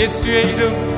예수의 이름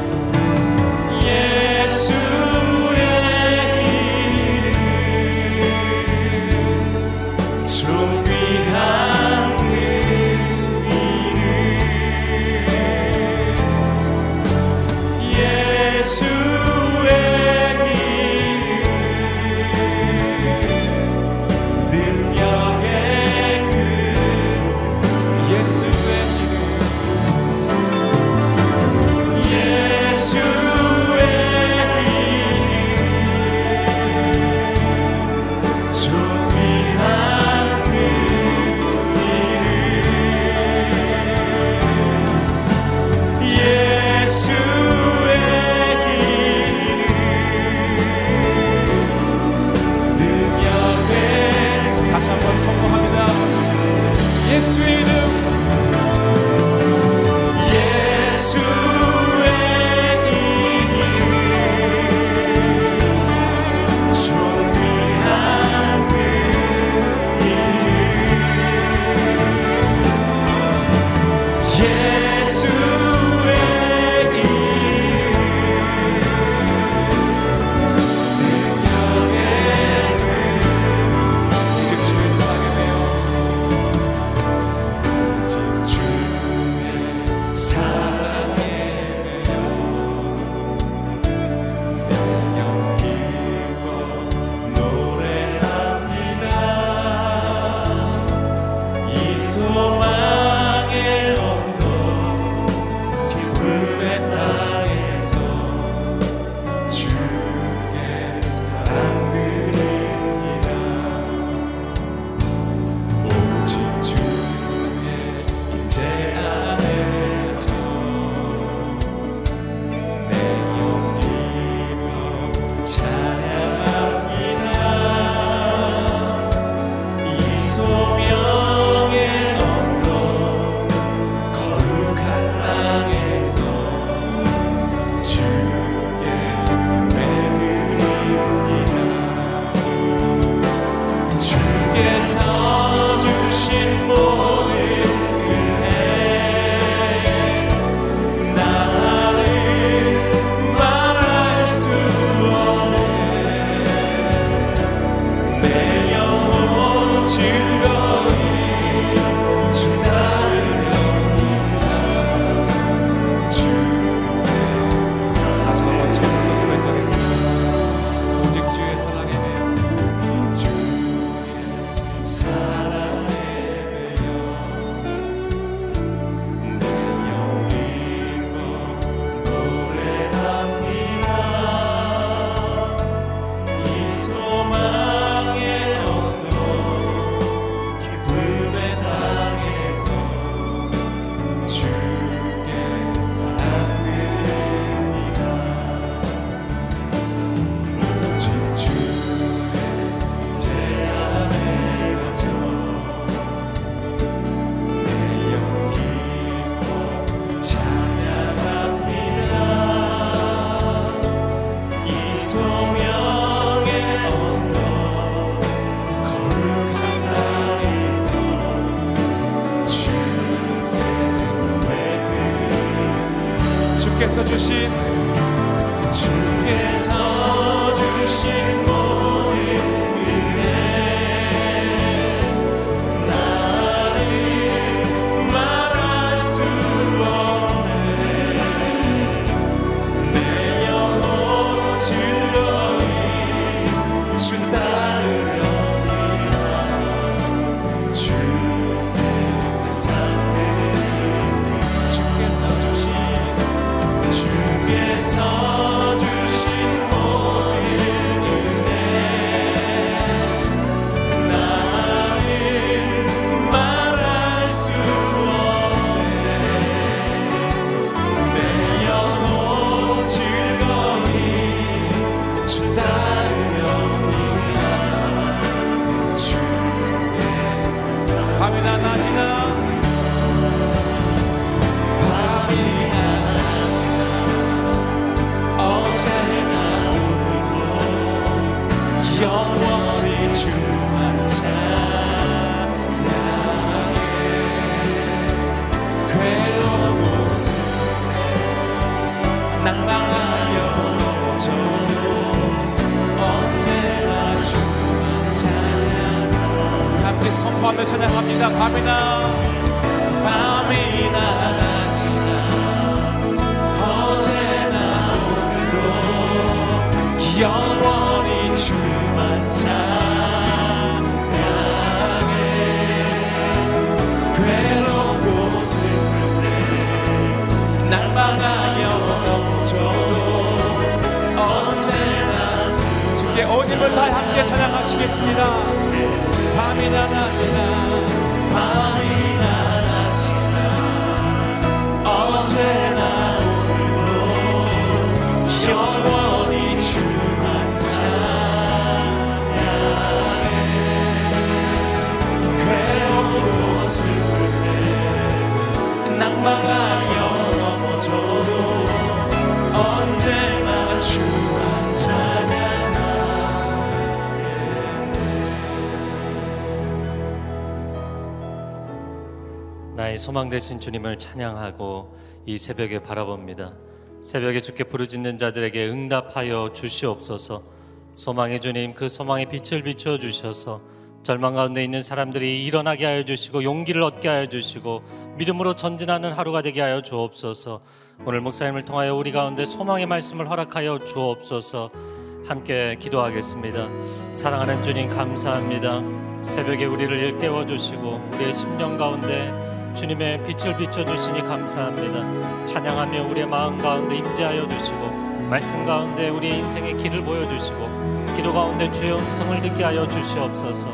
주께 온 힘을 다해 함께 찬양하시겠습니다. 밤이나 낮이나 밤이나 낮이나 언제나 오늘도 영원히 주만 찬양해. 괴로운 곳을 낭망하여 나의 소망 되신 주님을 찬양하고 이 새벽에 바라봅니다. 새벽에 주께 부르짖는 자들에게 응답하여 주시옵소서. 소망의 주님 그 소망의 빛을 비추어 주셔서 절망 가운데 있는 사람들이 일어나게 하여 주시고 용기를 얻게 하여 주시고 믿음으로 전진하는 하루가 되게 하여 주옵소서. 오늘 목사님을 통하여 우리 가운데 소망의 말씀을 허락하여 주옵소서. 함께 기도하겠습니다. 사랑하는 주님 감사합니다. 새벽에 우리를 일깨워 주시고 우리의 심령 가운데 주님의 빛을 비춰 주시니 감사합니다. 찬양하며 우리의 마음 가운데 임재하여 주시고 말씀 가운데 우리의 인생의 길을 보여 주시고 기도 가운데 주의 음성을 듣게 하여 주시옵소서.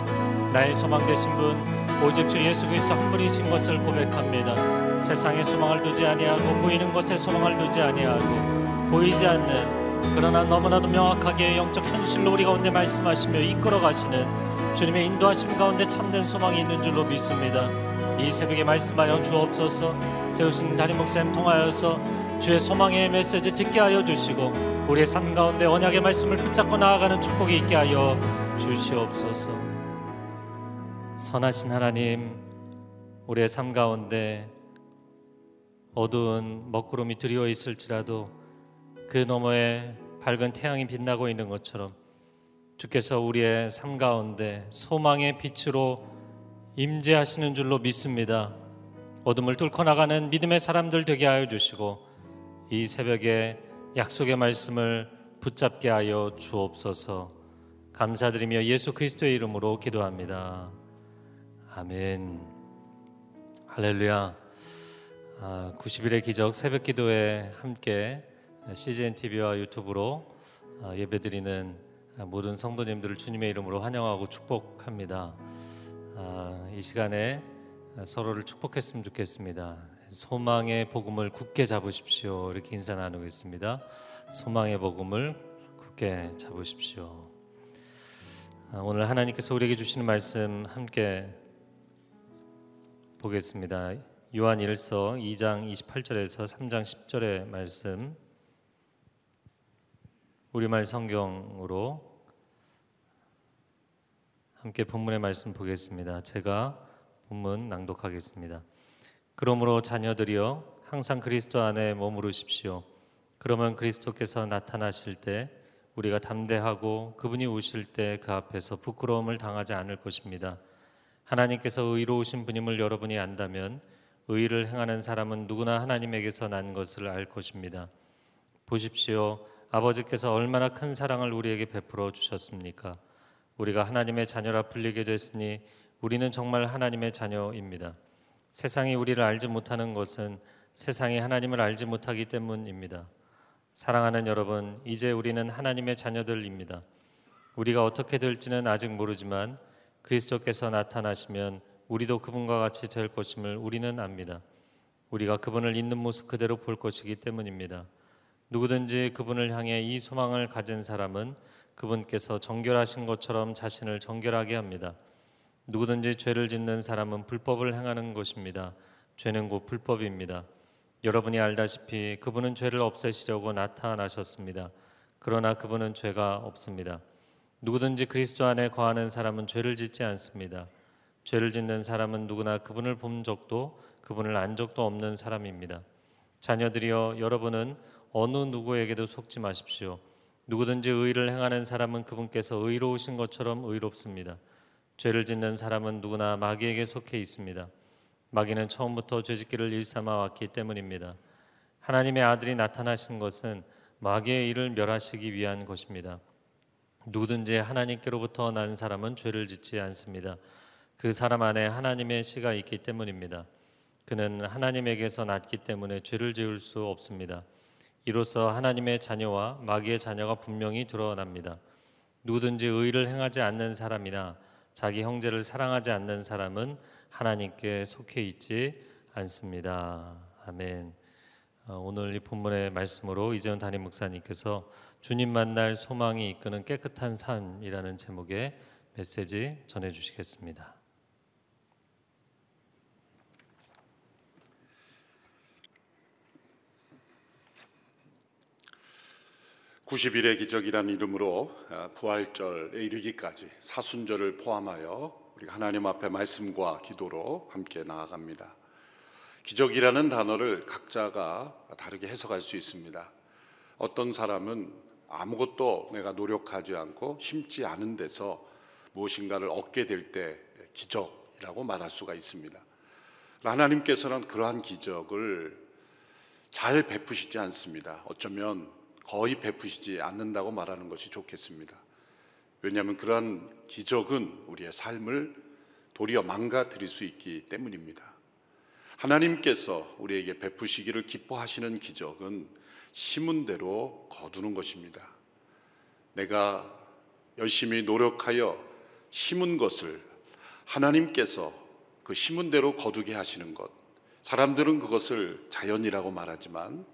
나의 소망 되신 분 오직 주 예수 그리스도 한 분이신 것을 고백합니다. 세상에 소망을 두지 아니하고 보이는 것에 소망을 두지 아니하고 보이지 않는 그러나 너무나도 명확하게 영적 현실로 우리 가운데 말씀하시며 이끌어 가시는 주님의 인도하심 가운데 참된 소망이 있는 줄로 믿습니다. 이 새벽에 말씀하여 주옵소서. 세우신 담임 목사님 통하여서 주의 소망의 메시지 듣게 하여 주시고 우리의 삶 가운데 언약의 말씀을 붙잡고 나아가는 축복이 있게 하여 주시옵소서. 선하신 하나님 우리의 삶 가운데 어두운 먹구름이 드리워 있을지라도 그 너머에 밝은 태양이 빛나고 있는 것처럼 주께서 우리의 삶 가운데 소망의 빛으로 임재하시는 줄로 믿습니다. 어둠을 뚫고 나가는 믿음의 사람들 되게 하여 주시고 이 새벽에 약속의 말씀을 붙잡게 하여 주옵소서. 감사드리며 예수 그리스도의 이름으로 기도합니다. 아멘. 할렐루야. 아, 90일의 기적 새벽 기도에 함께 CGN TV와 유튜브로 아, 예배드리는 모든 성도님들을 주님의 이름으로 환영하고 축복합니다. 아, 이 시간에 서로를 축복했으면 좋겠습니다. 소망의 복음을 굳게 잡으십시오. 이렇게 인사 나누겠습니다. 소망의 복음을 굳게 잡으십시오. 아, 오늘 하나님께서 우리에게 주시는 말씀 함께 보겠습니다. 요한 1서 2장 28절에서 3장 10절의 말씀 우리말 성경으로 함께 본문의 말씀 보겠습니다. 제가 본문 낭독하겠습니다. 그러므로 자녀들이여 항상 그리스도 안에 머무르십시오. 그러면 그리스도께서 나타나실 때 우리가 담대하고 그분이 오실 때 그 앞에서 부끄러움을 당하지 않을 것입니다. 하나님께서 의로우신 분임을 여러분이 안다면 의를 행하는 사람은 누구나 하나님에게서 난 것을 알 것입니다. 보십시오. 아버지께서 얼마나 큰 사랑을 우리에게 베풀어 주셨습니까? 우리가 하나님의 자녀라 불리게 됐으니 우리는 정말 하나님의 자녀입니다. 세상이 우리를 알지 못하는 것은 세상이 하나님을 알지 못하기 때문입니다. 사랑하는 여러분, 이제 우리는 하나님의 자녀들입니다. 우리가 어떻게 될지는 아직 모르지만 그리스도께서 나타나시면 우리도 그분과 같이 될 것임을 우리는 압니다. 우리가 그분을 있는 모습 그대로 볼 것이기 때문입니다. 누구든지 그분을 향해 이 소망을 가진 사람은 그분께서 정결하신 것처럼 자신을 정결하게 합니다. 누구든지 죄를 짓는 사람은 불법을 행하는 것입니다. 죄는 곧 불법입니다. 여러분이 알다시피 그분은 죄를 없애시려고 나타나셨습니다. 그러나 그분은 죄가 없습니다. 누구든지 그리스도 안에 거하는 사람은 죄를 짓지 않습니다. 죄를 짓는 사람은 누구나 그분을 본 적도 그분을 안 적도 없는 사람입니다. 자녀들이여 여러분은 어느 누구에게도 속지 마십시오. 누구든지 의를 행하는 사람은 그분께서 의로우신 것처럼 의롭습니다. 죄를 짓는 사람은 누구나 마귀에게 속해 있습니다. 마귀는 처음부터 죄짓기를 일삼아 왔기 때문입니다. 하나님의 아들이 나타나신 것은 마귀의 일을 멸하시기 위한 것입니다. 누구든지 하나님께로부터 난 사람은 죄를 짓지 않습니다. 그 사람 안에 하나님의 씨가 있기 때문입니다. 그는 하나님에게서 났기 때문에 죄를 지을 수 없습니다. 이로써 하나님의 자녀와 마귀의 자녀가 분명히 드러납니다. 누구든지 의를 행하지 않는 사람이나 자기 형제를 사랑하지 않는 사람은 하나님께 속해 있지 않습니다. 아멘. 어, 오늘 이 본문의 말씀으로 이재훈 담임 목사님께서 주님 만날 소망이 이끄는 깨끗한 삶이라는 제목의 메시지 전해 주시겠습니다. 90일의 기적이라는 이름으로 어, 부활절에 이르기까지 사순절을 포함하여 우리 하나님 앞에 말씀과 기도로 함께 나아갑니다. 기적이라는 단어를 각자가 다르게 해석할 수 있습니다. 어떤 사람은 아무것도 내가 노력하지 않고 심지 않은 데서 무엇인가를 얻게 될 때 기적이라고 말할 수가 있습니다. 하나님께서는 그러한 기적을 잘 베푸시지 않습니다. 어쩌면 거의 베푸시지 않는다고 말하는 것이 좋겠습니다. 왜냐하면 그러한 기적은 우리의 삶을 도리어 망가뜨릴 수 있기 때문입니다. 하나님께서 우리에게 베푸시기를 기뻐하시는 기적은 심은 대로 거두는 것입니다. 내가 열심히 노력하여 심은 것을 하나님께서 그 심은 대로 거두게 하시는 것. 사람들은 그것을 자연이라고 말하지만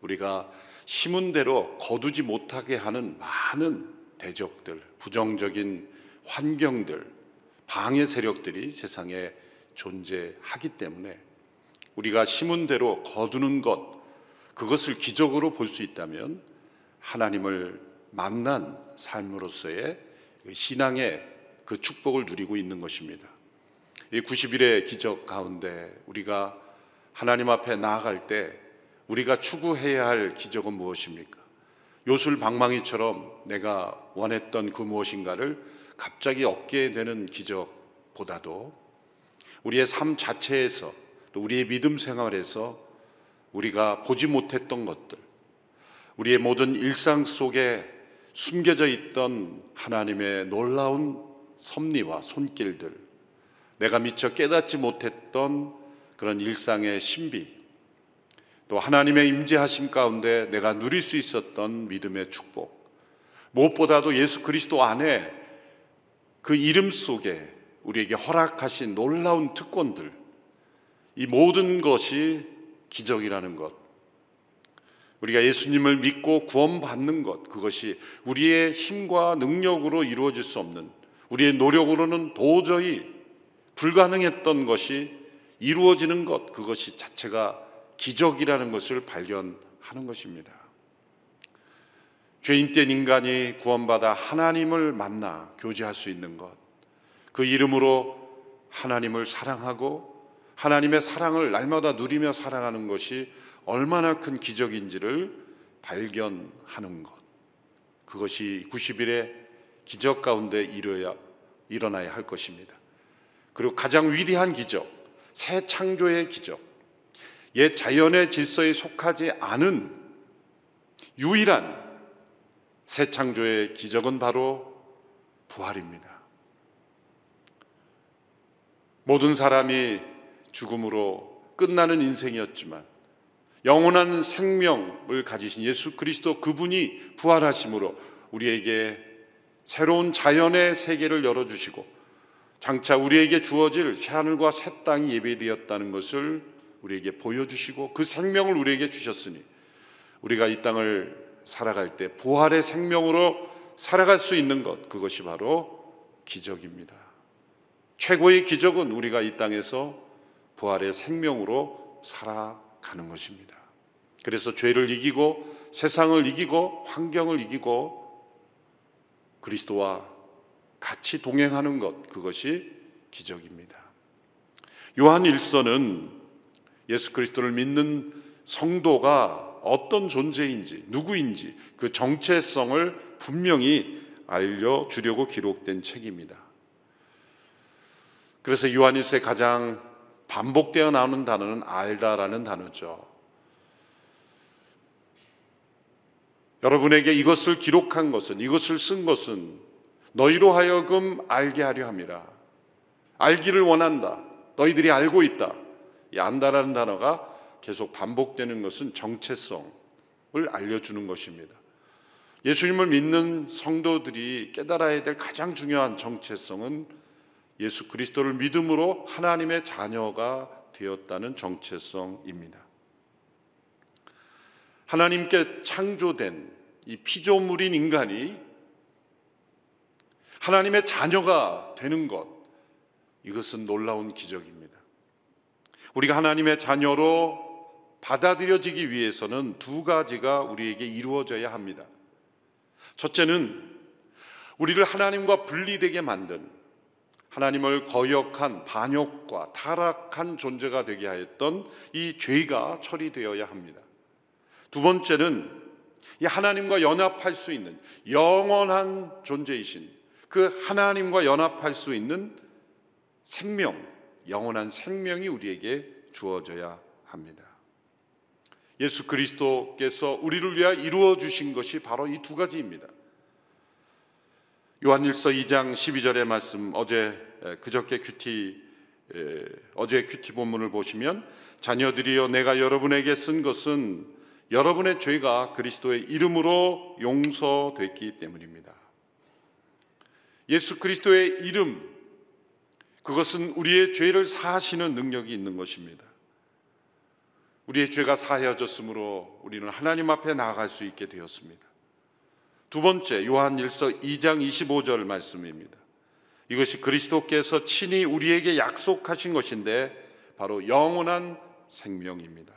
우리가 심은 대로 거두지 못하게 하는 많은 대적들, 부정적인 환경들, 방해 세력들이 세상에 존재하기 때문에 우리가 심은 대로 거두는 것, 그것을 기적으로 볼 수 있다면 하나님을 만난 삶으로서의 신앙의 그 축복을 누리고 있는 것입니다. 이 90일의 기적 가운데 우리가 하나님 앞에 나아갈 때 우리가 추구해야 할 기적은 무엇입니까? 요술 방망이처럼 내가 원했던 그 무엇인가를 갑자기 얻게 되는 기적보다도 우리의 삶 자체에서 또 우리의 믿음 생활에서 우리가 보지 못했던 것들, 우리의 모든 일상 속에 숨겨져 있던 하나님의 놀라운 섭리와 손길들, 내가 미처 깨닫지 못했던 그런 일상의 신비, 또 하나님의 임재하심 가운데 내가 누릴 수 있었던 믿음의 축복. 무엇보다도 예수 그리스도 안에 그 이름 속에 우리에게 허락하신 놀라운 특권들. 이 모든 것이 기적이라는 것. 우리가 예수님을 믿고 구원받는 것. 그것이 우리의 힘과 능력으로 이루어질 수 없는 우리의 노력으로는 도저히 불가능했던 것이 이루어지는 것. 그것이 자체가 기적이라는 것을 발견하는 것입니다. 죄인된 인간이 구원받아 하나님을 만나 교제할 수 있는 것. 그 이름으로 하나님을 사랑하고 하나님의 사랑을 날마다 누리며 살아가는 것이 얼마나 큰 기적인지를 발견하는 것. 그것이 90일의 기적 가운데 이뤄야, 일어나야 할 것입니다. 그리고 가장 위대한 기적, 새 창조의 기적, 옛 자연의 질서에 속하지 않은 유일한 새 창조의 기적은 바로 부활입니다. 모든 사람이 죽음으로 끝나는 인생이었지만 영원한 생명을 가지신 예수 그리스도 그분이 부활하심으로 우리에게 새로운 자연의 세계를 열어주시고 장차 우리에게 주어질 새하늘과 새 땅이 예배되었다는 것을 우리에게 보여주시고 그 생명을 우리에게 주셨으니 우리가 이 땅을 살아갈 때 부활의 생명으로 살아갈 수 있는 것 그것이 바로 기적입니다. 최고의 기적은 우리가 이 땅에서 부활의 생명으로 살아가는 것입니다. 그래서 죄를 이기고 세상을 이기고 환경을 이기고 그리스도와 같이 동행하는 것 그것이 기적입니다. 요한 일서는 예수 그리스도를 믿는 성도가 어떤 존재인지 누구인지 그 정체성을 분명히 알려주려고 기록된 책입니다. 그래서 요한일서에 가장 반복되어 나오는 단어는 알다라는 단어죠. 여러분에게 이것을 기록한 것은 이것을 쓴 것은 너희로 하여금 알게 하려 함이라. 알기를 원한다. 너희들이 알고 있다. 이 안다라는 단어가 계속 반복되는 것은 정체성을 알려주는 것입니다. 예수님을 믿는 성도들이 깨달아야 될 가장 중요한 정체성은 예수 그리스도를 믿음으로 하나님의 자녀가 되었다는 정체성입니다. 하나님께 창조된 이 피조물인 인간이 하나님의 자녀가 되는 것, 이것은 놀라운 기적입니다. 우리가 하나님의 자녀로 받아들여지기 위해서는 두 가지가 우리에게 이루어져야 합니다. 첫째는 우리를 하나님과 분리되게 만든 하나님을 거역한 반역과 타락한 존재가 되게 하였던 이 죄가 처리되어야 합니다. 두 번째는 이 하나님과 연합할 수 있는 영원한 존재이신 그 하나님과 연합할 수 있는 생명, 영원한 생명이 우리에게 주어져야 합니다. 예수 그리스도께서 우리를 위하여 이루어 주신 것이 바로 이 두 가지입니다. 요한일서 2장 12절의 말씀 어제 그저께 큐티 어제 큐티 본문을 보시면 자녀들이여 내가 여러분에게 쓴 것은 여러분의 죄가 그리스도의 이름으로 용서됐기 때문입니다. 예수 그리스도의 이름 그것은 우리의 죄를 사하시는 능력이 있는 것입니다. 우리의 죄가 사하여졌으므로 우리는 하나님 앞에 나아갈 수 있게 되었습니다. 두 번째 요한일서 2장 25절 말씀입니다. 이것이 그리스도께서 친히 우리에게 약속하신 것인데 바로 영원한 생명입니다.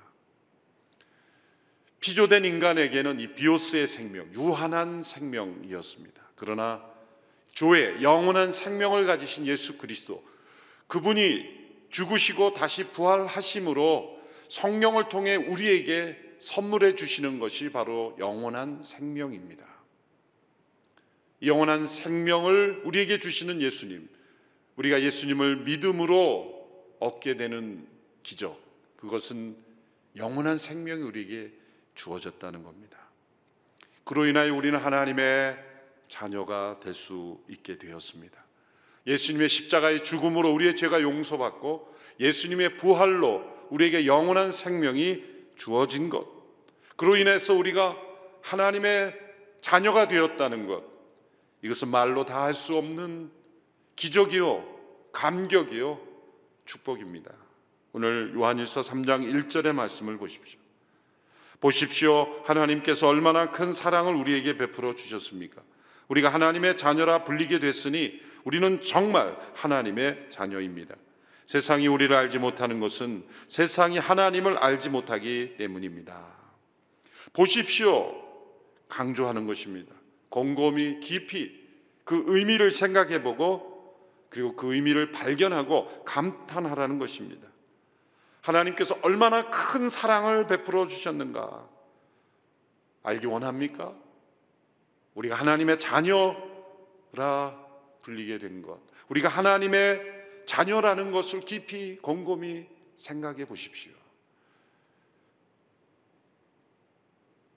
피조된 인간에게는 이 비오스의 생명, 유한한 생명이었습니다. 그러나 조의 영원한 생명을 가지신 예수 그리스도 그분이 죽으시고 다시 부활하심으로 성령을 통해 우리에게 선물해 주시는 것이 바로 영원한 생명입니다. 영원한 생명을 우리에게 주시는 예수님, 우리가 예수님을 믿음으로 얻게 되는 기적, 그것은 영원한 생명이 우리에게 주어졌다는 겁니다. 그로 인하여 우리는 하나님의 자녀가 될 수 있게 되었습니다. 예수님의 십자가의 죽음으로 우리의 죄가 용서받고 예수님의 부활로 우리에게 영원한 생명이 주어진 것. 그로 인해서 우리가 하나님의 자녀가 되었다는 것. 이것은 말로 다 할 수 없는 기적이요, 감격이요, 축복입니다. 오늘 요한일서 3장 1절의 말씀을 보십시오. 보십시오. 하나님께서 얼마나 큰 사랑을 우리에게 베풀어 주셨습니까? 우리가 하나님의 자녀라 불리게 됐으니 우리는 정말 하나님의 자녀입니다. 세상이 우리를 알지 못하는 것은 세상이 하나님을 알지 못하기 때문입니다. 보십시오. 강조하는 것입니다. 곰곰이 깊이 그 의미를 생각해 보고 그리고 그 의미를 발견하고 감탄하라는 것입니다. 하나님께서 얼마나 큰 사랑을 베풀어 주셨는가. 알기 원합니까? 우리가 하나님의 자녀라 불리게 된 것. 우리가 하나님의 자녀라는 것을 깊이 곰곰이 생각해 보십시오.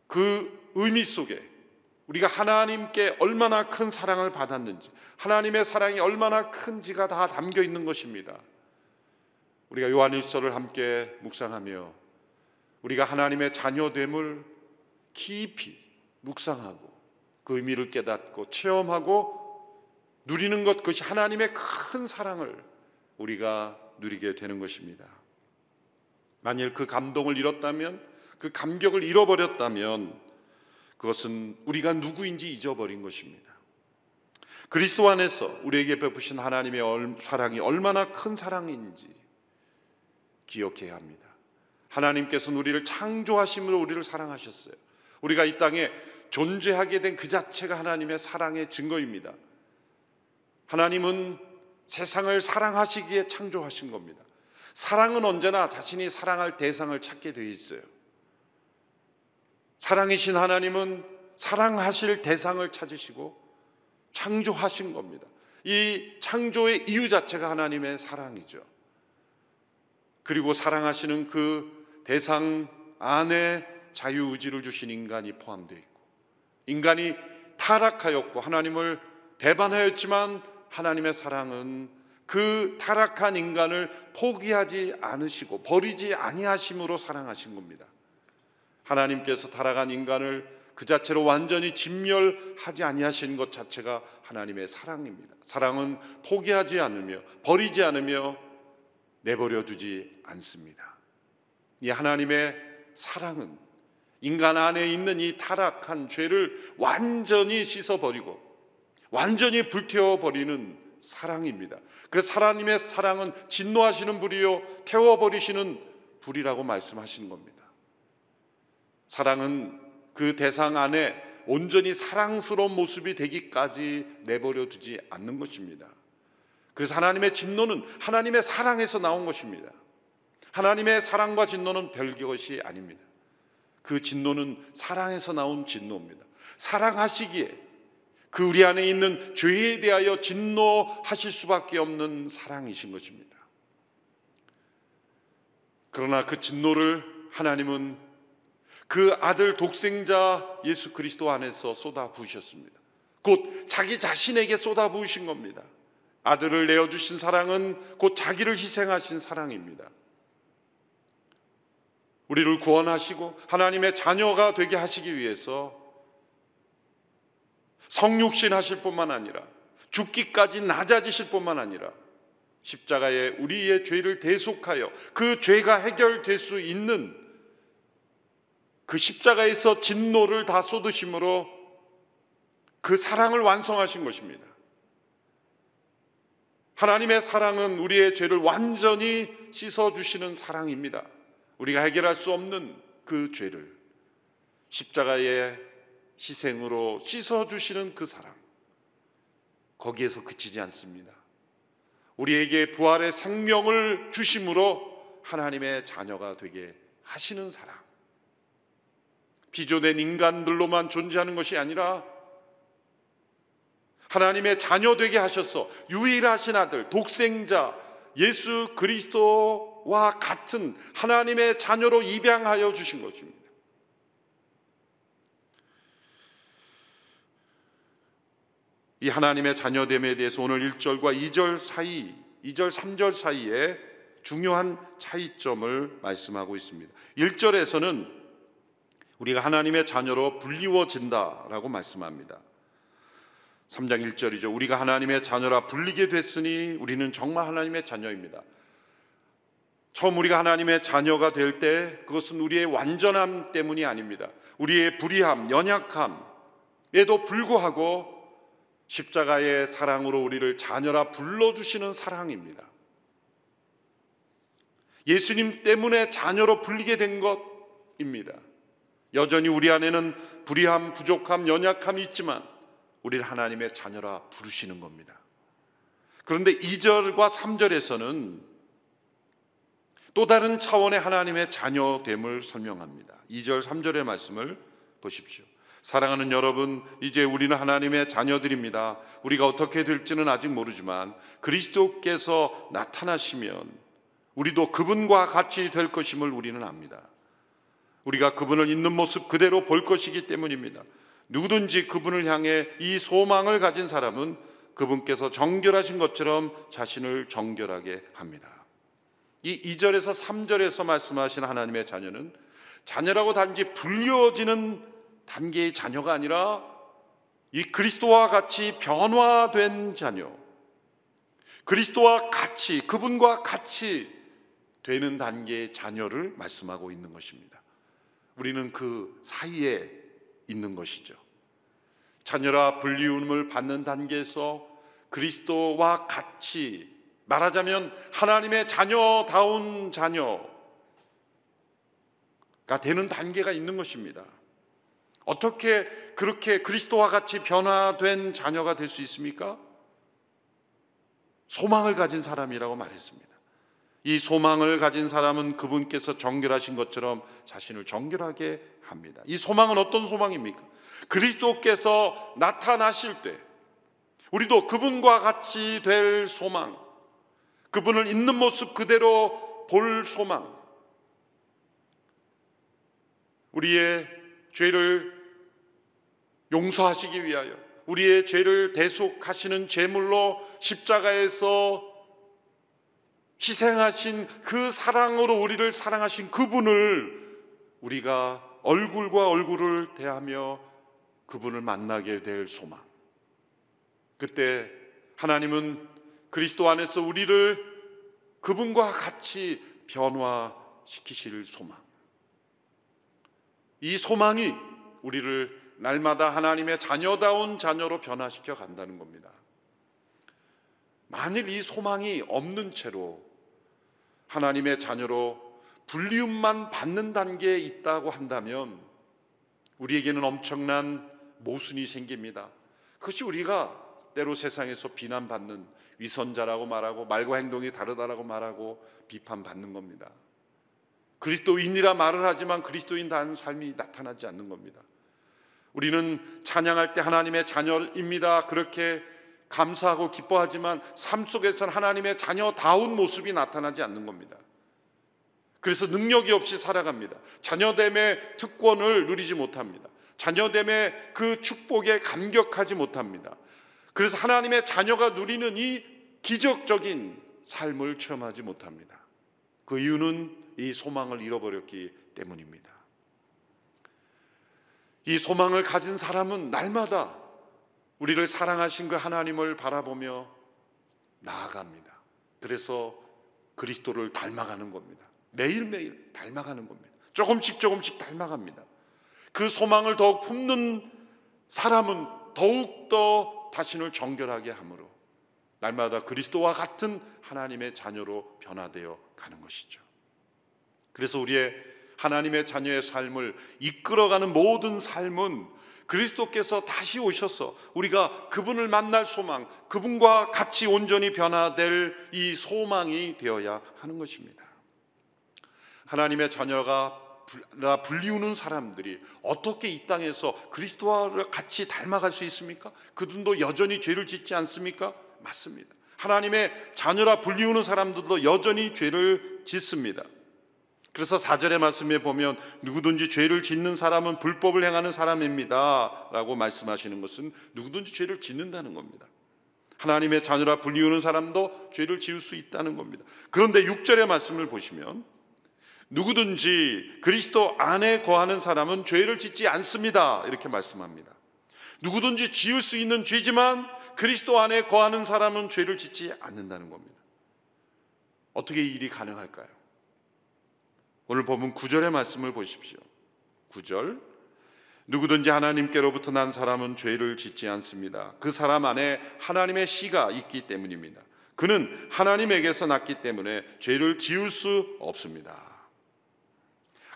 그 의미 속에 우리가 하나님께 얼마나 큰 사랑을 받았는지, 하나님의 사랑이 얼마나 큰지가 다 담겨 있는 것입니다. 우리가 요한일서를 함께 묵상하며 우리가 하나님의 자녀됨을 깊이 묵상하고 그 의미를 깨닫고 체험하고 누리는 것 그것이 하나님의 큰 사랑을 우리가 누리게 되는 것입니다. 만일 그 감동을 잃었다면 그 감격을 잃어버렸다면 그것은 우리가 누구인지 잊어버린 것입니다. 그리스도 안에서 우리에게 베푸신 하나님의 사랑이 얼마나 큰 사랑인지 기억해야 합니다. 하나님께서는 우리를 창조하심으로 우리를 사랑하셨어요. 우리가 이 땅에 존재하게 된 그 자체가 하나님의 사랑의 증거입니다. 하나님은 세상을 사랑하시기에 창조하신 겁니다. 사랑은 언제나 자신이 사랑할 대상을 찾게 되어 있어요. 사랑이신 하나님은 사랑하실 대상을 찾으시고 창조하신 겁니다. 이 창조의 이유 자체가 하나님의 사랑이죠. 그리고 사랑하시는 그 대상 안에 자유의지를 주신 인간이 포함되어 있고 인간이 타락하였고 하나님을 배반하였지만 하나님의 사랑은 그 타락한 인간을 포기하지 않으시고 버리지 아니하심으로 사랑하신 겁니다. 하나님께서 타락한 인간을 그 자체로 완전히 진멸하지 아니하신 것 자체가 하나님의 사랑입니다. 사랑은 포기하지 않으며 버리지 않으며 내버려 두지 않습니다. 이 하나님의 사랑은 인간 안에 있는 이 타락한 죄를 완전히 씻어버리고 완전히 불태워버리는 사랑입니다. 그래서 하나님의 사랑은 진노하시는 불이요 태워버리시는 불이라고 말씀하시는 겁니다. 사랑은 그 대상 안에 온전히 사랑스러운 모습이 되기까지 내버려 두지 않는 것입니다. 그래서 하나님의 진노는 하나님의 사랑에서 나온 것입니다. 하나님의 사랑과 진노는 별것이 아닙니다. 그 진노는 사랑에서 나온 진노입니다. 사랑하시기에 그 우리 안에 있는 죄에 대하여 진노하실 수밖에 없는 사랑이신 것입니다. 그러나 그 진노를 하나님은 그 아들 독생자 예수 그리스도 안에서 쏟아 부으셨습니다. 곧 자기 자신에게 쏟아 부으신 겁니다. 아들을 내어 주신 사랑은 곧 자기를 희생하신 사랑입니다. 우리를 구원하시고 하나님의 자녀가 되게 하시기 위해서 성육신 하실 뿐만 아니라 죽기까지 낮아지실 뿐만 아니라 십자가에 우리의 죄를 대속하여 그 죄가 해결될 수 있는 그 십자가에서 진노를 다 쏟으심으로 그 사랑을 완성하신 것입니다. 하나님의 사랑은 우리의 죄를 완전히 씻어주시는 사랑입니다. 우리가 해결할 수 없는 그 죄를 십자가의 희생으로 씻어주시는 그 사랑. 거기에서 그치지 않습니다. 우리에게 부활의 생명을 주심으로 하나님의 자녀가 되게 하시는 사랑. 비조된 인간들로만 존재하는 것이 아니라 하나님의 자녀 되게 하셔서 유일하신 아들, 독생자, 예수 그리스도와 같은 하나님의 자녀로 입양하여 주신 것입니다. 이 하나님의 자녀됨에 대해서 오늘 1절과 2절 사이, 2절, 3절 사이에 중요한 차이점을 말씀하고 있습니다. 1절에서는 우리가 하나님의 자녀로 불리워진다라고 말씀합니다. 3장 1절이죠. 우리가 하나님의 자녀라 불리게 됐으니 우리는 정말 하나님의 자녀입니다. 처음 우리가 하나님의 자녀가 될 때 그것은 우리의 완전함 때문이 아닙니다. 우리의 불의함, 연약함에도 불구하고 십자가의 사랑으로 우리를 자녀라 불러주시는 사랑입니다. 예수님 때문에 자녀로 불리게 된 것입니다. 여전히 우리 안에는 불의함, 부족함, 연약함이 있지만 우리를 하나님의 자녀라 부르시는 겁니다. 그런데 2절과 3절에서는 또 다른 차원의 하나님의 자녀됨을 설명합니다. 2절, 3절의 말씀을 보십시오. 사랑하는 여러분, 이제 우리는 하나님의 자녀들입니다. 우리가 어떻게 될지는 아직 모르지만 그리스도께서 나타나시면 우리도 그분과 같이 될 것임을 우리는 압니다. 우리가 그분을 있는 모습 그대로 볼 것이기 때문입니다. 누구든지 그분을 향해 이 소망을 가진 사람은 그분께서 정결하신 것처럼 자신을 정결하게 합니다. 이 2절에서 3절에서 말씀하신 하나님의 자녀는 자녀라고 단지 불려지는 단계의 자녀가 아니라 이 그리스도와 같이 변화된 자녀, 그리스도와 같이, 그분과 같이 되는 단계의 자녀를 말씀하고 있는 것입니다. 우리는 그 사이에 있는 것이죠. 자녀라 불리움을 받는 단계에서 그리스도와 같이 말하자면 하나님의 자녀다운 자녀가 되는 단계가 있는 것입니다. 어떻게 그렇게 그리스도와 같이 변화된 자녀가 될 수 있습니까? 소망을 가진 사람이라고 말했습니다. 이 소망을 가진 사람은 그분께서 정결하신 것처럼 자신을 정결하게 합니다. 이 소망은 어떤 소망입니까? 그리스도께서 나타나실 때 우리도 그분과 같이 될 소망, 그분을 있는 모습 그대로 볼 소망, 우리의 죄를 용서하시기 위하여 우리의 죄를 대속하시는 제물로 십자가에서 희생하신 그 사랑으로 우리를 사랑하신 그분을 우리가 얼굴과 얼굴을 대하며 그분을 만나게 될 소망. 그때 하나님은 그리스도 안에서 우리를 그분과 같이 변화시키실 소망. 이 소망이 우리를 날마다 하나님의 자녀다운 자녀로 변화시켜 간다는 겁니다. 만일 이 소망이 없는 채로 하나님의 자녀로 불리움만 받는 단계에 있다고 한다면 우리에게는 엄청난 모순이 생깁니다. 그것이 우리가 때로 세상에서 비난받는 위선자라고 말하고 말과 행동이 다르다라고 말하고 비판받는 겁니다. 그리스도인이라 말을 하지만 그리스도인 다는 삶이 나타나지 않는 겁니다. 우리는 찬양할 때 하나님의 자녀입니다. 그렇게 감사하고 기뻐하지만 삶 속에서는 하나님의 자녀다운 모습이 나타나지 않는 겁니다. 그래서 능력이 없이 살아갑니다. 자녀됨의 특권을 누리지 못합니다. 자녀됨의 그 축복에 감격하지 못합니다. 그래서 하나님의 자녀가 누리는 이 기적적인 삶을 체험하지 못합니다. 그 이유는 이 소망을 잃어버렸기 때문입니다. 이 소망을 가진 사람은 날마다 우리를 사랑하신 그 하나님을 바라보며 나아갑니다. 그래서 그리스도를 닮아가는 겁니다. 매일매일 닮아가는 겁니다. 조금씩 조금씩 닮아갑니다. 그 소망을 더욱 품는 사람은 더욱더 자신을 정결하게 함으로 날마다 그리스도와 같은 하나님의 자녀로 변화되어 가는 것이죠. 그래서 우리의 하나님의 자녀의 삶을 이끌어가는 모든 삶은 그리스도께서 다시 오셔서 우리가 그분을 만날 소망, 그분과 같이 온전히 변화될 이 소망이 되어야 하는 것입니다. 하나님의 자녀가 불리우는 사람들이 어떻게 이 땅에서 그리스도와 같이 닮아갈 수 있습니까? 그들도 여전히 죄를 짓지 않습니까? 맞습니다. 하나님의 자녀라 불리우는 사람들도 여전히 죄를 짓습니다. 그래서 사절의 말씀에 보면 누구든지 죄를 짓는 사람은 불법을 행하는 사람입니다. 라고 말씀하시는 것은 누구든지 죄를 짓는다는 겁니다. 하나님의 자녀라 불리우는 사람도 죄를 지을 수 있다는 겁니다. 그런데 6절의 말씀을 보시면 누구든지 그리스도 안에 거하는 사람은 죄를 짓지 않습니다. 이렇게 말씀합니다. 누구든지 지을 수 있는 죄지만 그리스도 안에 거하는 사람은 죄를 짓지 않는다는 겁니다. 어떻게 이 일이 가능할까요? 오늘 보면 9절의 말씀을 보십시오. 9절 누구든지 하나님께로부터 난 사람은 죄를 짓지 않습니다. 그 사람 안에 하나님의 씨가 있기 때문입니다. 그는 하나님에게서 났기 때문에 죄를 지을 수 없습니다.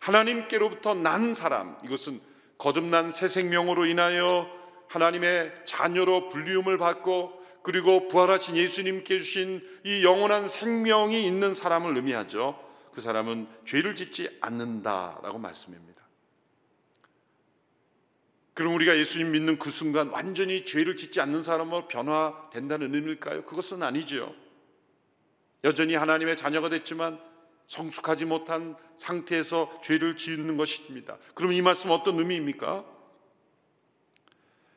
하나님께로부터 난 사람 이것은 거듭난 새 생명으로 인하여 하나님의 자녀로 불리움을 받고 그리고 부활하신 예수님께 주신 이 영원한 생명이 있는 사람을 의미하죠. 그 사람은 죄를 짓지 않는다라고 말씀합니다. 그럼 우리가 예수님 믿는 그 순간 완전히 죄를 짓지 않는 사람으로 변화된다는 의미일까요? 그것은 아니죠. 여전히 하나님의 자녀가 됐지만 성숙하지 못한 상태에서 죄를 짓는 것입니다. 그럼 이 말씀 어떤 의미입니까?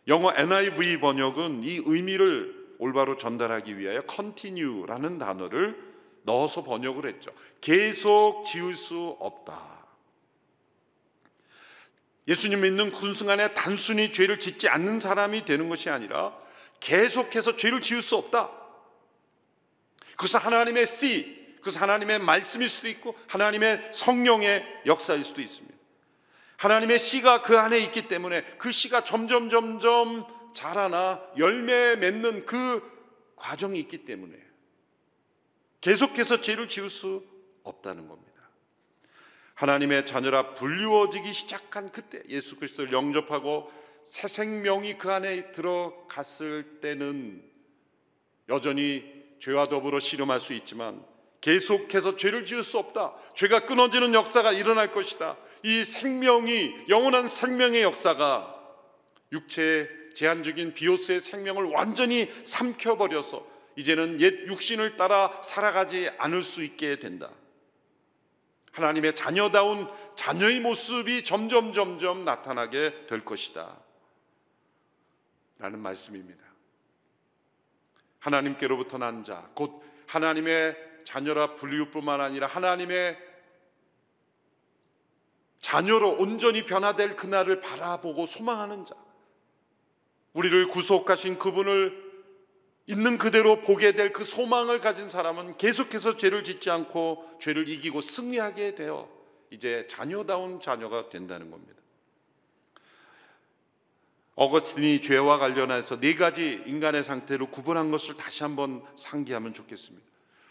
영어 NIV 번역은 이 의미를 올바로 전달하기 위하여 continue라는 단어를 넣어서 번역을 했죠. 계속 지을 수 없다. 예수님 믿는 군승안에 단순히 죄를 짓지 않는 사람이 되는 것이 아니라 계속해서 죄를 지을 수 없다. 그것은 하나님의 씨, 그것은 하나님의 말씀일 수도 있고 하나님의 성령의 역사일 수도 있습니다. 하나님의 씨가 그 안에 있기 때문에 그 씨가 점점 점점 자라나 열매 맺는 그 과정이 있기 때문에 계속해서 죄를 지을 수 없다는 겁니다. 하나님의 자녀라 불리워지기 시작한 그때 예수 그리스도를 영접하고 새 생명이 그 안에 들어갔을 때는 여전히 죄와 더불어 씨름할 수 있지만 계속해서 죄를 지을 수 없다. 죄가 끊어지는 역사가 일어날 것이다. 이 생명이 영원한 생명의 역사가 육체의 제한적인 비오스의 생명을 완전히 삼켜버려서 이제는 옛 육신을 따라 살아가지 않을 수 있게 된다. 하나님의 자녀다운 자녀의 모습이 점점 점점 나타나게 될 것이다. 라는 말씀입니다. 하나님께로부터 난 자, 곧 하나님의 자녀라 불리울 뿐만 아니라 하나님의 자녀로 온전히 변화될 그날을 바라보고 소망하는 자. 우리를 구속하신 그분을 있는 그대로 보게 될 그 소망을 가진 사람은 계속해서 죄를 짓지 않고 죄를 이기고 승리하게 되어 이제 자녀다운 자녀가 된다는 겁니다. 어거스틴이 죄와 관련해서 네 가지 인간의 상태로 구분한 것을 다시 한번 상기하면 좋겠습니다.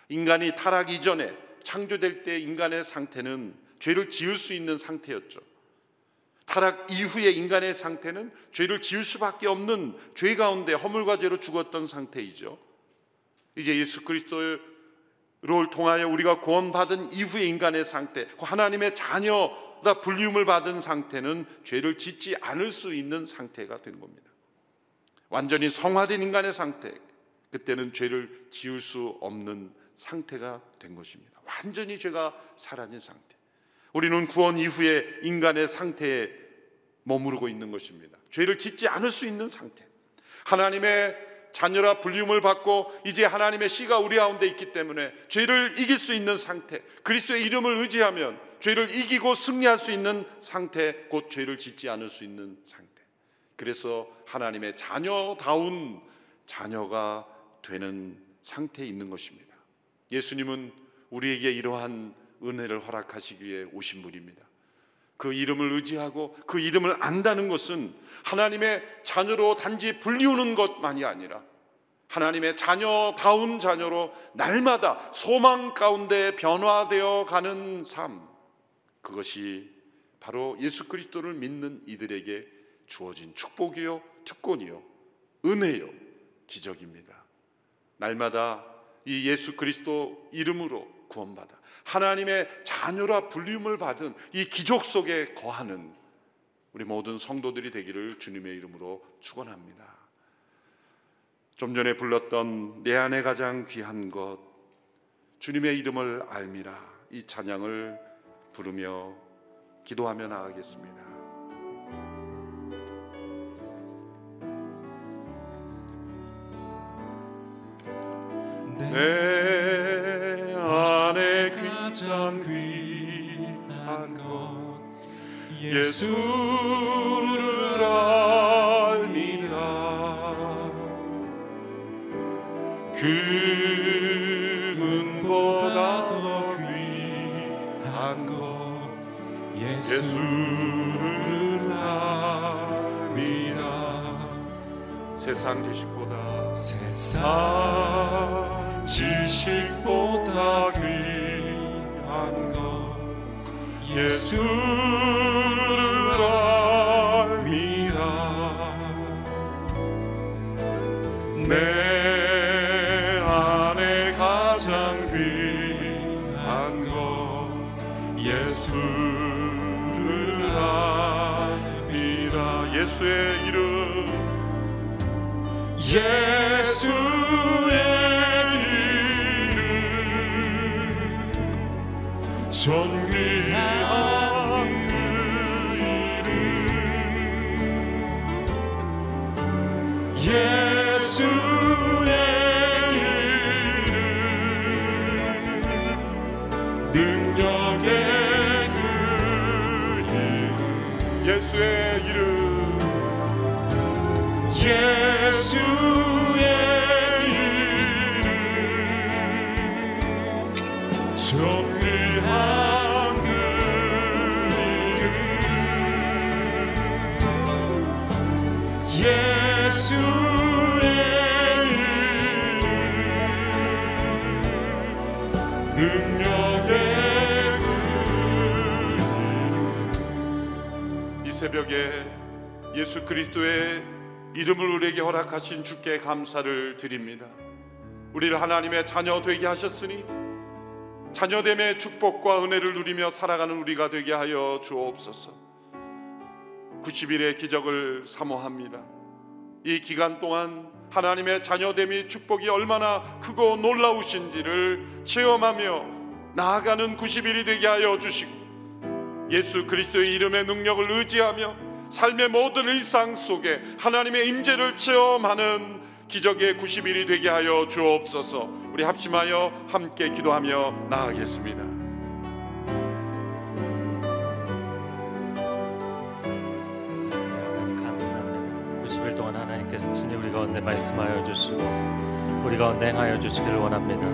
인간이 타락 이전에 창조될 때 인간의 상태는 죄를 지을 수 있는 상태였죠. 타락 이후의 인간의 상태는 죄를 지을 수밖에 없는 죄 가운데 허물과 죄로 죽었던 상태이죠. 이제 예수 그리스도를 통하여 우리가 구원받은 이후의 인간의 상태, 그 하나님의 자녀다 불리움을 받은 상태는 죄를 짓지 않을 수 있는 상태가 된 겁니다. 완전히 성화된 인간의 상태, 그때는 죄를 지을 수 없는 상태가 된 것입니다. 완전히 죄가 사라진 상태. 우리는 구원 이후에 인간의 상태에 머무르고 있는 것입니다. 죄를 짓지 않을 수 있는 상태. 하나님의 자녀라 불리움을 받고 이제 하나님의 씨가 우리 가운데 있기 때문에 죄를 이길 수 있는 상태. 그리스도의 이름을 의지하면 죄를 이기고 승리할 수 있는 상태, 곧 죄를 짓지 않을 수 있는 상태. 그래서 하나님의 자녀다운 자녀가 되는 상태에 있는 것입니다. 예수님은 우리에게 이러한 은혜를 허락하시기 위해 오신 분입니다. 그 이름을 의지하고 그 이름을 안다는 것은 하나님의 자녀로 단지 불리우는 것만이 아니라 하나님의 자녀다운 자녀로 날마다 소망 가운데 변화되어 가는 삶 그것이 바로 예수 그리스도를 믿는 이들에게 주어진 축복이요 특권이요 은혜요 기적입니다. 날마다 이 예수 그리스도 이름으로 구원받아 하나님의 자녀라 불림을 받은 이 기적 속에 거하는 우리 모든 성도들이 되기를 주님의 이름으로 축원합니다. 좀 전에 불렀던 내 안에 가장 귀한 것 주님의 이름을 알미라 이 찬양을 부르며 기도하며 나가겠습니다. 내 가장 귀한 것 예수를 알미라. 금은보다 더 귀한 것 예수를 알미라. 세상 지식보다 세상 지식보다 예수를 알미라. 내 안에 가장 귀한 것 예수를 알미라. 예수의 이름. 예 새벽에 예수 그리스도의 이름을 우리에게 허락하신 주께 감사를 드립니다. 우리를 하나님의 자녀 되게 하셨으니 자녀됨의 축복과 은혜를 누리며 살아가는 우리가 되게 하여 주옵소서. 90일의 기적을 사모합니다. 이 기간 동안 하나님의 자녀됨이 축복이 얼마나 크고 놀라우신지를 체험하며 나아가는 90일이 되게 하여 주시고 예수 그리스도의 이름의 능력을 의지하며 삶의 모든 일상 속에 하나님의 임재를 체험하는 기적의 90일이 되게 하여 주옵소서. 우리 합심하여 함께 기도하며 나아가겠습니다. 하나님 감사합니다. 90일 동안 하나님께서 친히 우리 가운데 말씀하여 주시고 우리 가운데 행하여 주시기를 원합니다.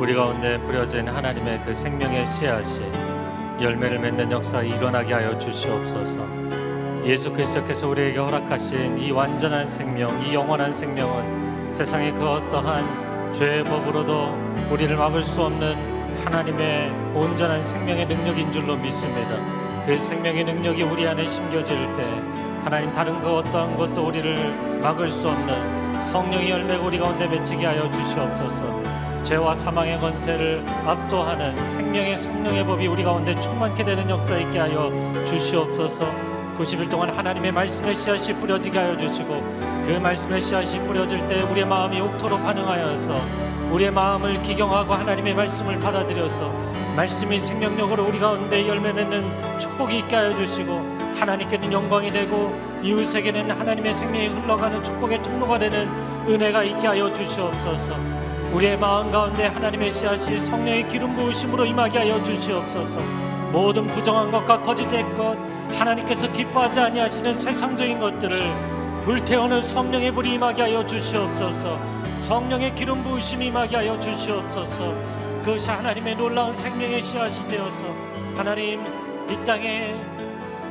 우리 가운데 뿌려진 하나님의 그 생명의 씨앗이 열매를 맺는 역사 일어나게 하여 주시옵소서. 예수 그리스도께서 우리에게 허락하신 이 완전한 생명, 이 영원한 생명은 세상의 그 어떠한 죄의 법으로도 우리를 막을 수 없는 하나님의 온전한 생명의 능력인 줄로 믿습니다. 그 생명의 능력이 우리 안에 심겨질 때 하나님 다른 그 어떠한 것도 우리를 막을 수 없는 성령의 열매가 우리 가운데 맺히게 하여 주시옵소서. 죄와 사망의 권세를 압도하는 생명의 성령의 법이 우리 가운데 충만케 되는 역사 있게 하여 주시옵소서. 90일 동안 하나님의 말씀의 씨앗이 뿌려지게 하여 주시고 그 말씀의 씨앗이 뿌려질 때 우리의 마음이 옥토로 반응하여서 우리의 마음을 기경하고 하나님의 말씀을 받아들여서 말씀이 생명력으로 우리 가운데 열매 맺는 축복이 있게 하여 주시고 하나님께는 영광이 되고 이웃에게는 하나님의 생명이 흘러가는 축복의 통로가 되는 은혜가 있게 하여 주시옵소서. 우리의 마음 가운데 하나님의 씨앗이 성령의 기름 부으심으로 임하게 하여 주시옵소서. 모든 부정한 것과 거짓된 것, 하나님께서 기뻐하지 아니하시는 세상적인 것들을 불태우는 성령의 불이 임하게 하여 주시옵소서. 성령의 기름 부으심이 임하게 하여 주시옵소서. 그것이 하나님의 놀라운 생명의 씨앗이 되어서 하나님 이 땅에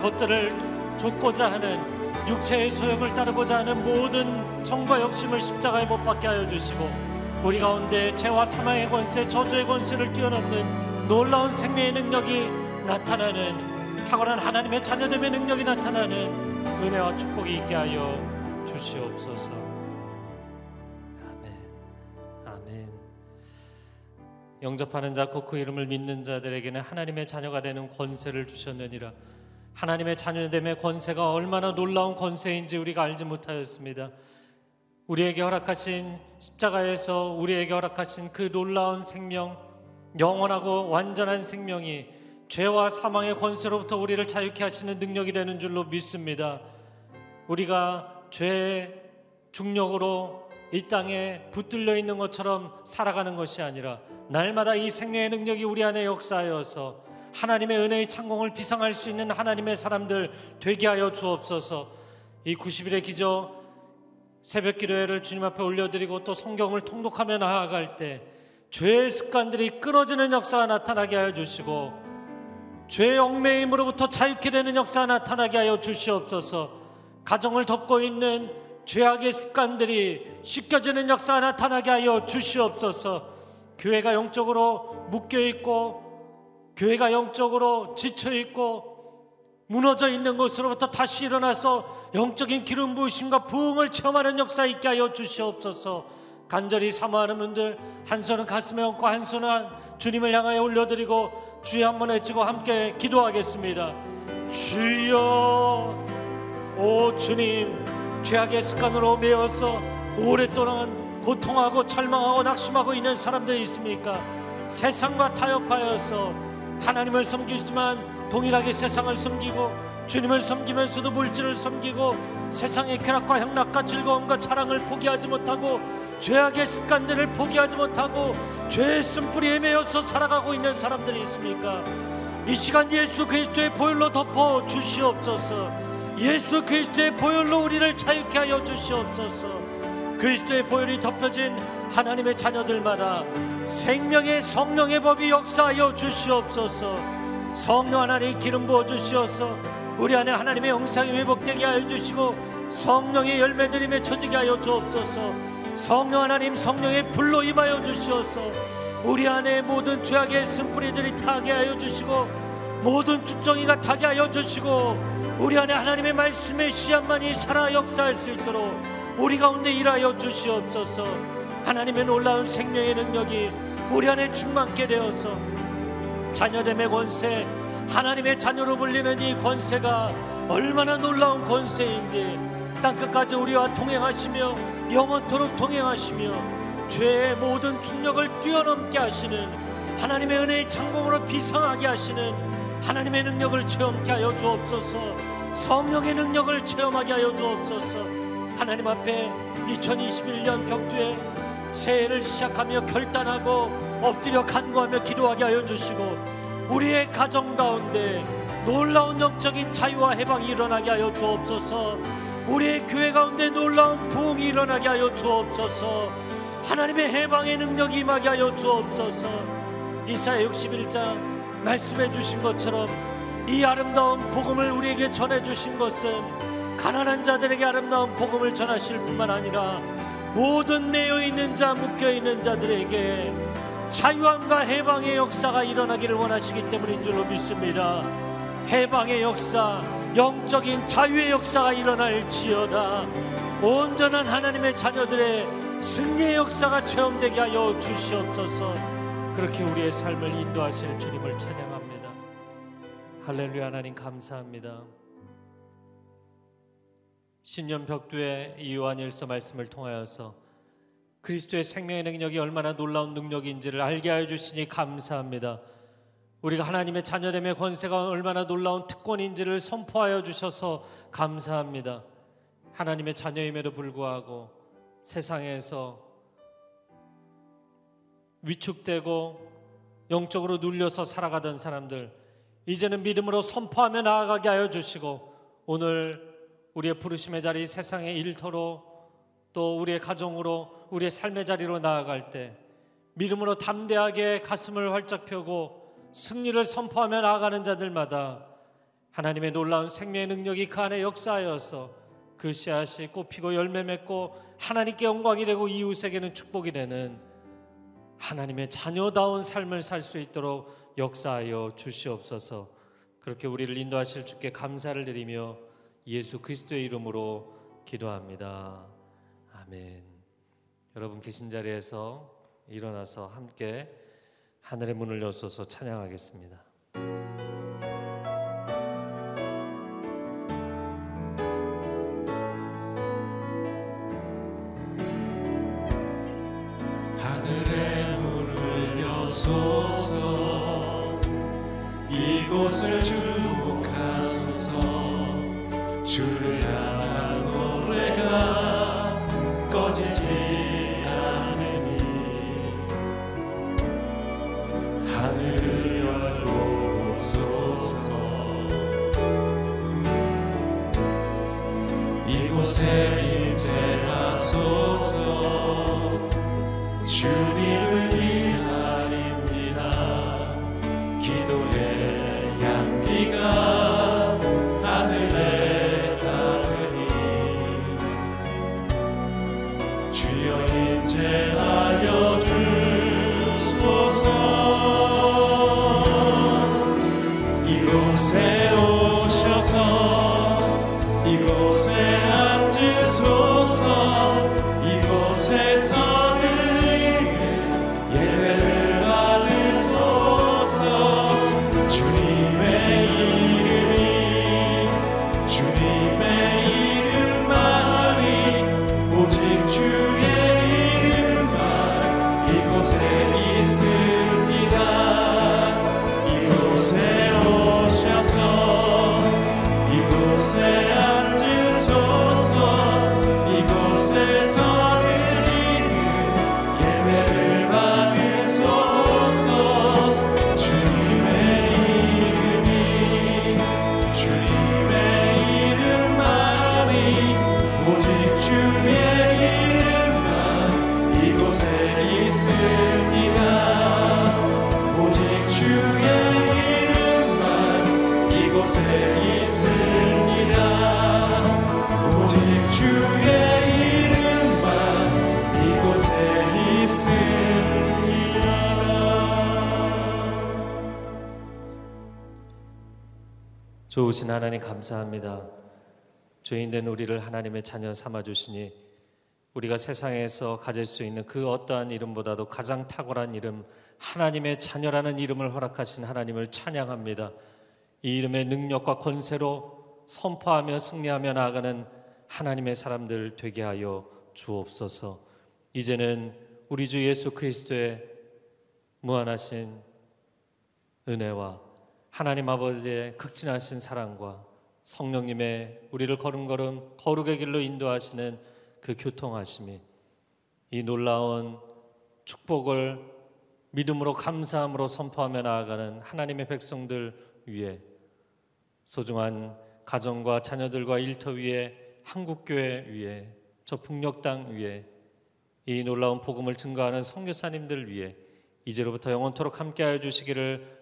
것들을 줬고자 하는 육체의 소욕을 따르고자 하는 모든 정과 욕심을 십자가에 못 박게 하여 주시고 우리 가운데 죄와 사망의 권세, 저주의 권세를 뛰어넘는 놀라운 생명의 능력이 나타나는 탁월한 하나님의 자녀됨의 능력이 나타나는 은혜와 축복이 있게 하여 주시옵소서. 아멘. 아멘. 영접하는 자, 곧그 이름을 믿는 자들에게는 하나님의 자녀가 되는 권세를 주셨느니라. 하나님의 자녀됨의 권세가 얼마나 놀라운 권세인지 우리가 알지 못하였습니다. 우리에게 허락하신 십자가에서 우리에게 허락하신 그 놀라운 생명, 영원하고 완전한 생명이 죄와 사망의 권세로부터 우리를 자유케 하시는 능력이 되는 줄로 믿습니다. 우리가 죄의 중력으로 이 땅에 붙들려 있는 것처럼 살아가는 것이 아니라 날마다 이 생명의 능력이 우리 안에 역사하여서 하나님의 은혜의 창공을 비상할 수 있는 하나님의 사람들 되게 하여 주옵소서. 이 90일의 기적 새벽 기도회를 주님 앞에 올려드리고 또 성경을 통독하며 나아갈 때 죄의 습관들이 끊어지는 역사가 나타나게 하여 주시고 죄의 얽매임으로부터 자유케 되는 역사가 나타나게 하여 주시옵소서. 가정을 덮고 있는 죄악의 습관들이 씻겨지는 역사가 나타나게 하여 주시옵소서. 교회가 영적으로 묶여 있고 교회가 영적으로 지쳐 있고 무너져 있는 곳으로부터 다시 일어나서 영적인 기름 부으심과 부흥을 체험하는 역사 있게 하여 주시옵소서. 간절히 사모하는 분들 한 손은 가슴에 얹고 한 손은 주님을 향하여 올려드리고 주여 한번 외치고 함께 기도하겠습니다. 주여 오 주님 죄악의 습관으로 매어서 오랫동안 고통하고 절망하고 낙심하고 있는 사람들이 있습니까? 세상과 타협하여서 하나님을 섬기지만 동일하게 세상을 섬기고 주님을 섬기면서도 물질을 섬기고 세상의 쾌락과 향락과 즐거움과 자랑을 포기하지 못하고 죄악의 습관들을 포기하지 못하고 죄의 쓴뿌리에 매여서 살아가고 있는 사람들이 있습니까? 이 시간 예수 그리스도의 보혈로 덮어 주시옵소서. 예수 그리스도의 보혈로 우리를 자유케 하여 주시옵소서. 그리스도의 보혈이 덮여진 하나님의 자녀들마다 생명의 성령의 법이 역사하여 주시옵소서. 성령 하나님 기름 부어 주시옵소서. 우리 안에 하나님의 영상이 회복되게 하여 주시고 성령의 열매들이 맺혀지게 하여 주옵소서. 성령 하나님 성령의 불로 임하여 주시옵소서. 우리 안에 모든 죄악의 쓴뿌리들이 타게 하여 주시고 모든 축정이가 타게 하여 주시고 우리 안에 하나님의 말씀의 씨앗만이 살아 역사할 수 있도록 우리 가운데 일하여 주시옵소서 하나님의 놀라운 생명의 능력이 우리 안에 충만케 되어서 자녀됨의 권세 하나님의 자녀로 불리는 이 권세가 얼마나 놀라운 권세인지 땅끝까지 우리와 동행하시며 영원토록 동행하시며 죄의 모든 중력을 뛰어넘게 하시는 하나님의 은혜의 창공으로 비상하게 하시는 하나님의 능력을 체험케 하여 주옵소서. 성령의 능력을 체험하게 하여 주옵소서. 하나님 앞에 2021년 벽두에 새해를 시작하며 결단하고 엎드려 간구하며 기도하게 하여 주시고 우리의 가정 가운데 놀라운 영적인 자유와 해방이 일어나게 하여 주옵소서. 우리의 교회 가운데 놀라운 부흥이 일어나게 하여 주옵소서. 하나님의 해방의 능력이 임하게 하여 주옵소서. 이사야 61장 말씀해 주신 것처럼 이 아름다운 복음을 우리에게 전해 주신 것은 가난한 자들에게 아름다운 복음을 전하실 뿐만 아니라 모든 매여 있는 자 묶여 있는 자들에게 자유함과 해방의 역사가 일어나기를 원하시기 때문인 줄로 믿습니다. 해방의 역사, 영적인 자유의 역사가 일어날지어다. 온전한 하나님의 자녀들의 승리의 역사가 체험되게 하여 주시옵소서. 그렇게 우리의 삶을 인도하실 주님을 찬양합니다. 할렐루야 하나님 감사합니다. 신년 벽두의 이 요한일서 말씀을 통하여서 그리스도의 생명의 능력이 얼마나 놀라운 능력인지를 알게 하여 주시니 감사합니다. 우리가 하나님의 자녀됨의 권세가 얼마나 놀라운 특권인지를 선포하여 주셔서 감사합니다. 하나님의 자녀임에도 불구하고 세상에서 위축되고 영적으로 눌려서 살아가던 사람들 이제는 믿음으로 선포하며 나아가게 하여 주시고 오늘 우리의 부르심의 자리 세상의 일터로 또 우리의 가정으로 우리의 삶의 자리로 나아갈 때 믿음으로 담대하게 가슴을 활짝 펴고 승리를 선포하며 나아가는 자들마다 하나님의 놀라운 생명의 능력이 그 안에 역사하여서 그 씨앗이 꽃피고 열매 맺고 하나님께 영광이 되고 이웃에게는 축복이 되는 하나님의 자녀다운 삶을 살 수 있도록 역사하여 주시옵소서. 그렇게 우리를 인도하실 주께 감사를 드리며 예수 그리스도의 이름으로 기도합니다. 아멘. 여러분 계신 자리에서 일어나서 함께 하늘의 문을 여소서 찬양하겠습니다. 좋으신 하나님 감사합니다. 죄인된 우리를 하나님의 자녀 삼아 주시니 우리가 세상에서 가질 수 있는 그 어떠한 이름보다도 가장 탁월한 이름 하나님의 자녀라는 이름을 허락하신 하나님을 찬양합니다. 이 이름의 능력과 권세로 선포하며 승리하며 나아가는 하나님의 사람들 되게 하여 주옵소서. 이제는 우리 주 예수 그리스도의 무한하신 은혜와 하나님 아버지의 극진하신 사랑과 성령님의 우리를 걸음걸음 거룩의 길로 인도하시는 그 교통하심이 이 놀라운 축복을 믿음으로 감사함으로 선포하며 나아가는 하나님의 백성들 위에 소중한 가정과 자녀들과 일터 위에 한국교회 위에 저 북녘 땅 위에 이 놀라운 복음을 증거하는 선교사님들 위해 이제로부터 영원토록 함께하여 주시기를